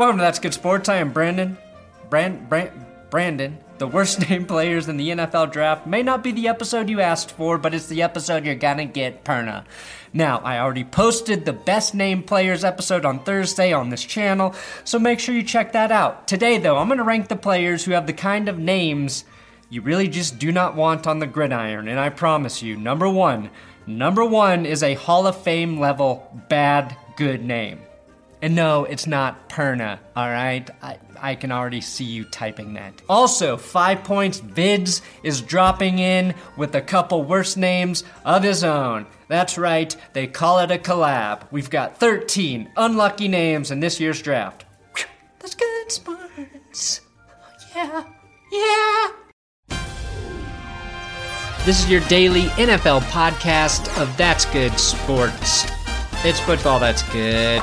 Welcome to That's Good Sports. I am Brandon. Brand, Brand, Brandon. The worst named players in the NFL draft may not be the episode you asked for, but it's the episode you're gonna get, Perna. Now, I already posted the best named players episode on Thursday on this channel, so make sure you check that out. Today, though, I'm gonna rank the players who have the kind of names you really just do not want on the gridiron, and I promise you, number one, number one is a Hall of Fame level bad good name. And no, it's not Perna, alright? I, I can already see you typing that. Also, Five Points Vids is dropping in with a couple worse names of his own. That's right, they call it a collab. We've got 13 unlucky names in this year's draft. That's good, sports. Yeah, yeah. This is your daily NFL podcast of That's Good Sports. It's football that's good.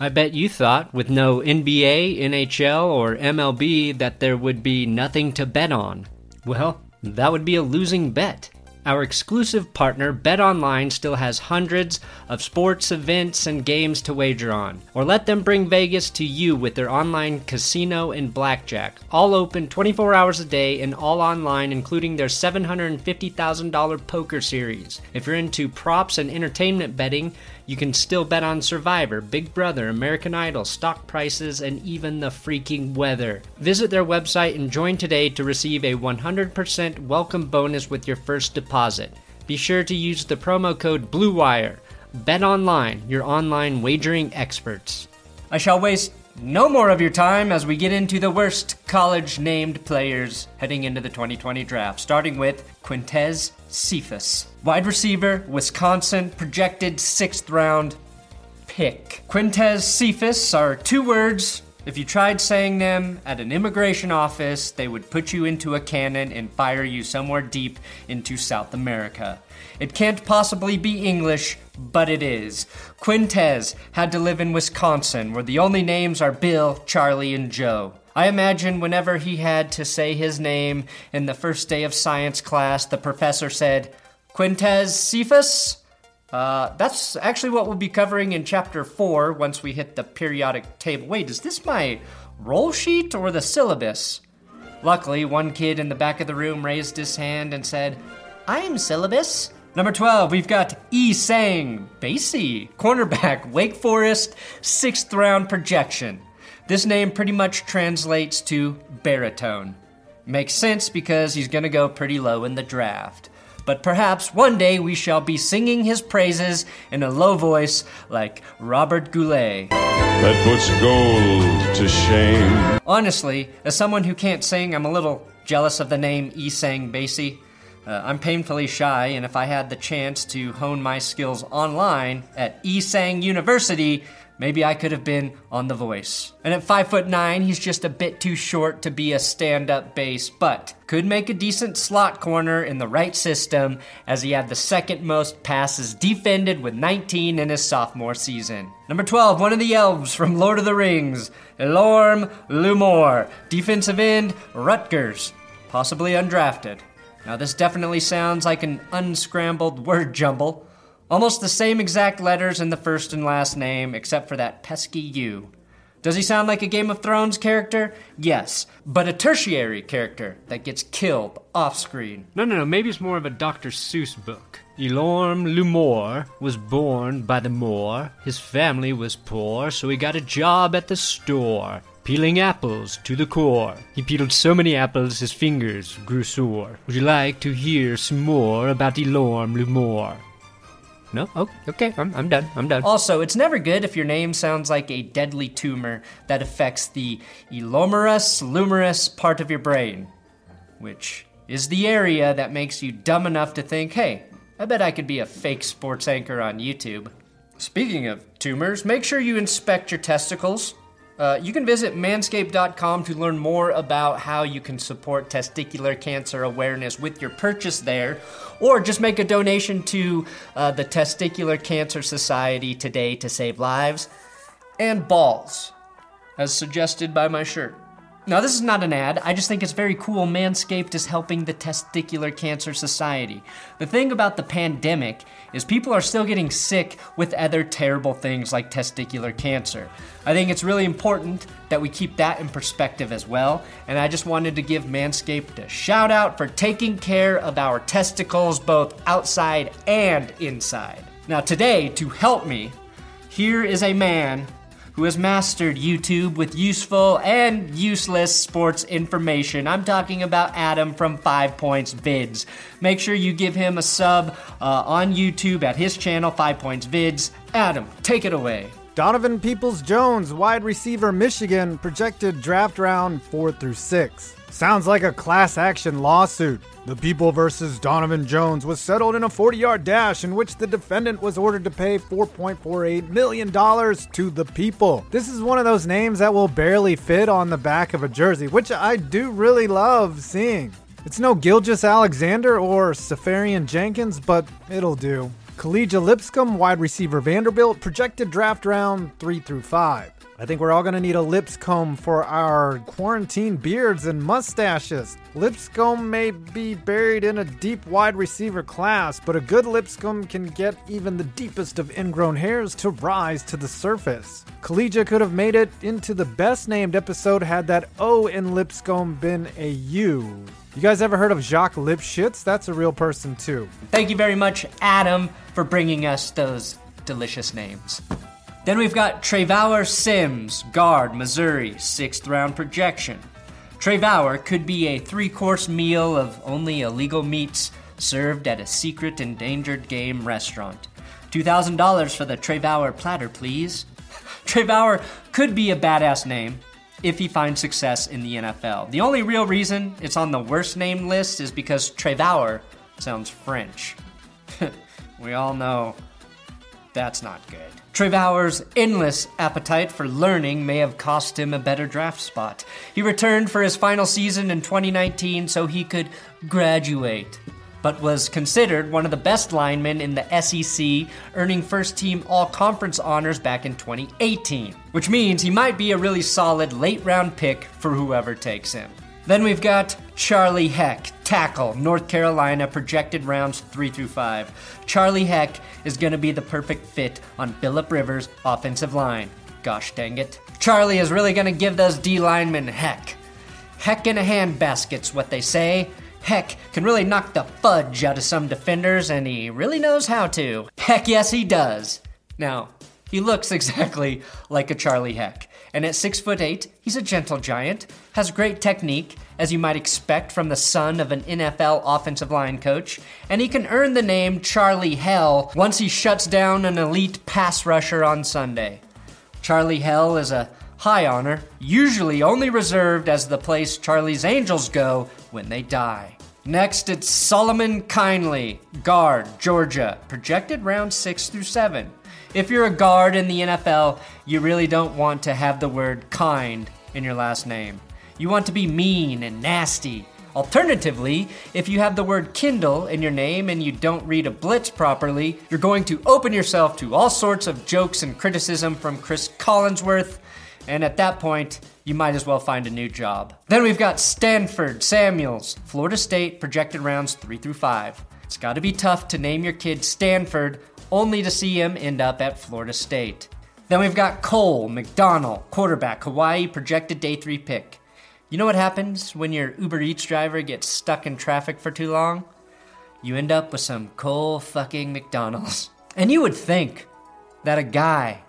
I bet you thought, with no NBA, NHL, or MLB, that there would be nothing to bet on. Well, that would be a losing bet. Our exclusive partner, BetOnline, still has hundreds of sports events and games to wager on. Or let them bring Vegas to you with their online casino and blackjack. All open 24 hours a day and all online, including their $750,000 poker series. If you're into props and entertainment betting, you can still bet on Survivor, Big Brother, American Idol, stock prices, and even the freaking weather. Visit their website and join today to receive a 100% welcome bonus with your first deposit. Be sure to use the promo code BLUEWIRE. Bet online, your online wagering experts. I shall waste no more of your time as we get into the worst college named players heading into the 2020 draft, starting with Quintez Cephus. Wide receiver, Wisconsin, projected sixth round pick. Quintez Cephus are two words. If you tried saying them at an immigration office, they would put you into a cannon and fire you somewhere deep into South America. It can't possibly be English, but it is. Quintez had to live in Wisconsin, where the only names are Bill, Charlie, and Joe. I imagine whenever he had to say his name in the first day of science class, the professor said, Quintez Cephus? Uh, that's actually what we'll be covering in chapter 4 once we hit the periodic table. Wait, is this my roll sheet or the syllabus? Luckily, one kid in the back of the room raised his hand and said, I'm syllabus. Number 12, we've got E. Sang Basie, cornerback, Wake Forest, sixth round projection. This name pretty much translates to baritone. Makes sense because he's gonna go pretty low in the draft. But perhaps one day we shall be singing his praises in a low voice like Robert Goulet. That puts gold to shame. Honestly, as someone who can't sing, I'm a little jealous of the name Essang Bassey. Uh, I'm painfully shy, and if I had the chance to hone my skills online at Isang University, maybe I could have been on The Voice. And at five foot nine, he's just a bit too short to be a stand-up bass, but could make a decent slot corner in the right system, as he had the second most passes defended with 19 in his sophomore season. Number 12, one of the elves from Lord of the Rings, Elorm Lumor, defensive end, Rutgers, possibly undrafted. Now, this definitely sounds like an unscrambled word jumble. Almost the same exact letters in the first and last name, except for that pesky U. Does he sound like a Game of Thrones character? Yes, but a tertiary character that gets killed off screen. No, no, no, maybe it's more of a Dr. Seuss book. Elorm Lumor was born by the moor. His family was poor, so he got a job at the store peeling apples to the core. He peeled so many apples his fingers grew sore. Would you like to hear some more about Elorm Lumor? No? Oh, okay, I'm, I'm done. I'm done. Also, it's never good if your name sounds like a deadly tumor that affects the elomerus lumerus part of your brain, which is the area that makes you dumb enough to think, hey, I bet I could be a fake sports anchor on YouTube. Speaking of tumors, make sure you inspect your testicles. Uh, you can visit manscaped.com to learn more about how you can support testicular cancer awareness with your purchase there, or just make a donation to uh, the Testicular Cancer Society today to save lives. And balls, as suggested by my shirt. Now, this is not an ad. I just think it's very cool. Manscaped is helping the Testicular Cancer Society. The thing about the pandemic is people are still getting sick with other terrible things like testicular cancer. I think it's really important that we keep that in perspective as well. And I just wanted to give Manscaped a shout out for taking care of our testicles both outside and inside. Now, today, to help me, here is a man who has mastered YouTube with useful and useless sports information. I'm talking about Adam from Five Points Vids. Make sure you give him a sub uh, on YouTube at his channel, Five Points Vids. Adam, take it away. Donovan Peoples Jones, wide receiver, Michigan, projected draft round 4 through 6. Sounds like a class action lawsuit. The People versus Donovan Jones was settled in a 40 yard dash in which the defendant was ordered to pay $4.48 million to the People. This is one of those names that will barely fit on the back of a jersey, which I do really love seeing. It's no Gilgeous Alexander or Seferian Jenkins, but it'll do. Kalija Lipscomb, wide receiver Vanderbilt, projected draft round 3 through 5. I think we're all going to need a Lipscomb for our quarantine beards and mustaches. Lipscomb may be buried in a deep wide receiver class, but a good Lipscomb can get even the deepest of ingrown hairs to rise to the surface. Kalija could have made it into the best named episode had that O in Lipscomb been a U. You guys ever heard of Jacques Lipchitz? That's a real person too. Thank you very much, Adam, for bringing us those delicious names. Then we've got Trevor Sims, guard, Missouri, sixth round projection. Trevor could be a three course meal of only illegal meats served at a secret endangered game restaurant. $2,000 for the Trevor platter, please. Trevor could be a badass name if he finds success in the NFL. The only real reason it's on the worst name list is because Trevor sounds French. we all know that's not good. Trevor's endless appetite for learning may have cost him a better draft spot. He returned for his final season in 2019 so he could graduate, but was considered one of the best linemen in the SEC, earning first team all conference honors back in 2018, which means he might be a really solid late round pick for whoever takes him. Then we've got Charlie Heck, tackle, North Carolina, projected rounds 3 through 5. Charlie Heck is going to be the perfect fit on Philip Rivers' offensive line. Gosh dang it. Charlie is really going to give those D linemen heck. Heck in a handbasket's what they say. Heck can really knock the fudge out of some defenders, and he really knows how to. Heck yes, he does. Now, he looks exactly like a Charlie Heck. And at six foot eight, he's a gentle giant, has great technique, as you might expect from the son of an NFL offensive line coach, and he can earn the name Charlie Hell once he shuts down an elite pass rusher on Sunday. Charlie Hell is a high honor, usually only reserved as the place Charlie's Angels go when they die. Next, it's Solomon Kindley, guard, Georgia, projected round 6 through 7. If you're a guard in the NFL, you really don't want to have the word kind in your last name. You want to be mean and nasty. Alternatively, if you have the word Kindle in your name and you don't read a blitz properly, you're going to open yourself to all sorts of jokes and criticism from Chris Collinsworth, and at that point, you might as well find a new job. Then we've got Stanford Samuels, Florida State, projected rounds 3 through 5. It's got to be tough to name your kid Stanford only to see him end up at Florida State. Then we've got Cole McDonald, quarterback, Hawaii, projected day three pick. You know what happens when your Uber Eats driver gets stuck in traffic for too long? You end up with some Cole fucking McDonald's. And you would think that a guy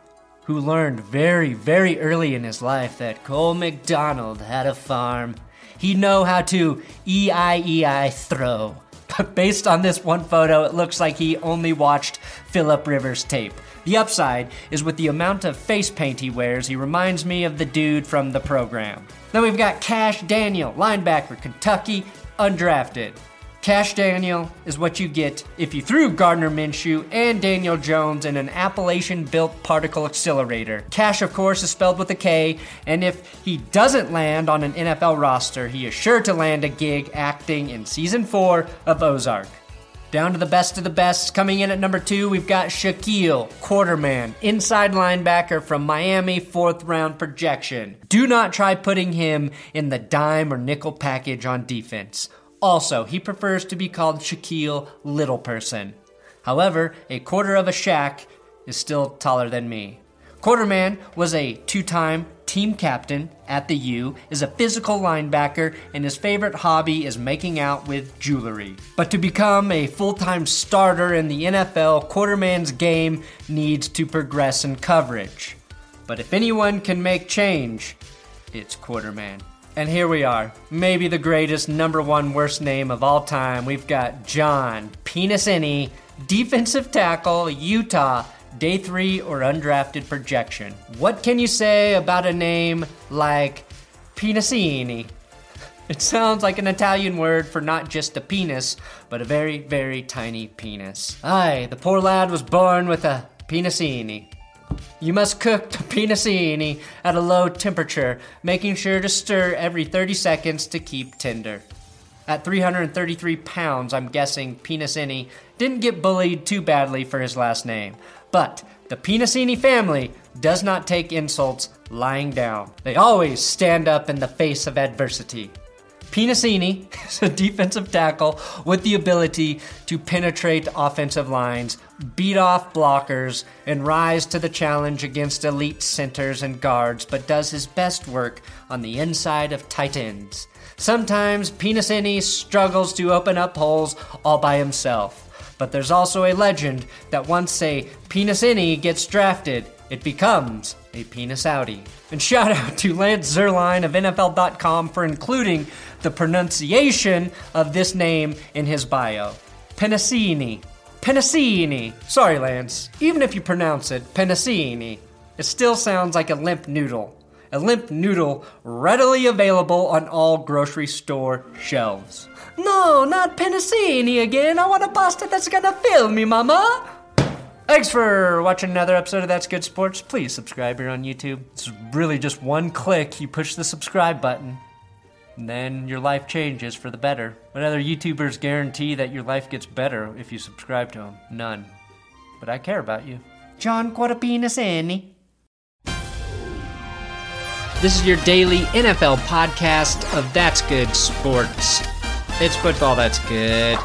who learned very, very early in his life that Cole McDonald had a farm, he'd know how to E I E I throw. But based on this one photo, it looks like he only watched Philip Rivers tape. The upside is with the amount of face paint he wears, he reminds me of the dude from the program. Then we've got Kash Daniel, linebacker, Kentucky, undrafted. Kash Daniel is what you get if you threw Gardner Minshew and Daniel Jones in an Appalachian built particle accelerator. Kash, of course, is spelled with a K, and if he doesn't land on an NFL roster, he is sure to land a gig acting in season four of Ozark. Down to the best of the best. Coming in at number two, we've got Shaquille Quarterman, inside linebacker from Miami, fourth round projection. Do not try putting him in the dime or nickel package on defense. Also, he prefers to be called Shaquille Little Person. However, a quarter of a Shaq is still taller than me. Quarterman was a two time team captain at the U, is a physical linebacker, and his favorite hobby is making out with jewelry. But to become a full time starter in the NFL, Quarterman's game needs to progress in coverage. But if anyone can make change, it's Quarterman. And here we are, maybe the greatest number one worst name of all time. We've got John Penisini, defensive tackle, Utah, day three or undrafted projection. What can you say about a name like Penisini? It sounds like an Italian word for not just a penis, but a very, very tiny penis. Aye, the poor lad was born with a penisini. You must cook the penisini at a low temperature, making sure to stir every 30 seconds to keep tender. At 333 pounds, I'm guessing Penisini didn't get bullied too badly for his last name. But the Penisini family does not take insults lying down. They always stand up in the face of adversity. Penisini is a defensive tackle with the ability to penetrate offensive lines, beat off blockers, and rise to the challenge against elite centers and guards, but does his best work on the inside of tight ends. Sometimes Penisini struggles to open up holes all by himself, but there's also a legend that once a Penisini gets drafted, it becomes a penis Audi. And shout out to Lance Zierlein of NFL.com for including the pronunciation of this name in his bio. Penicini. Penicini. Sorry, Lance. Even if you pronounce it Penicini, it still sounds like a limp noodle. A limp noodle readily available on all grocery store shelves. No, not Penicini again. I want a pasta that's gonna fill me, mama. Thanks for watching another episode of That's Good Sports. Please subscribe here on YouTube. It's really just one click. You push the subscribe button, and then your life changes for the better. What other YouTubers guarantee that your life gets better if you subscribe to them? None. But I care about you. John Quatapinasani. This is your daily NFL podcast of That's Good Sports. It's football that's good.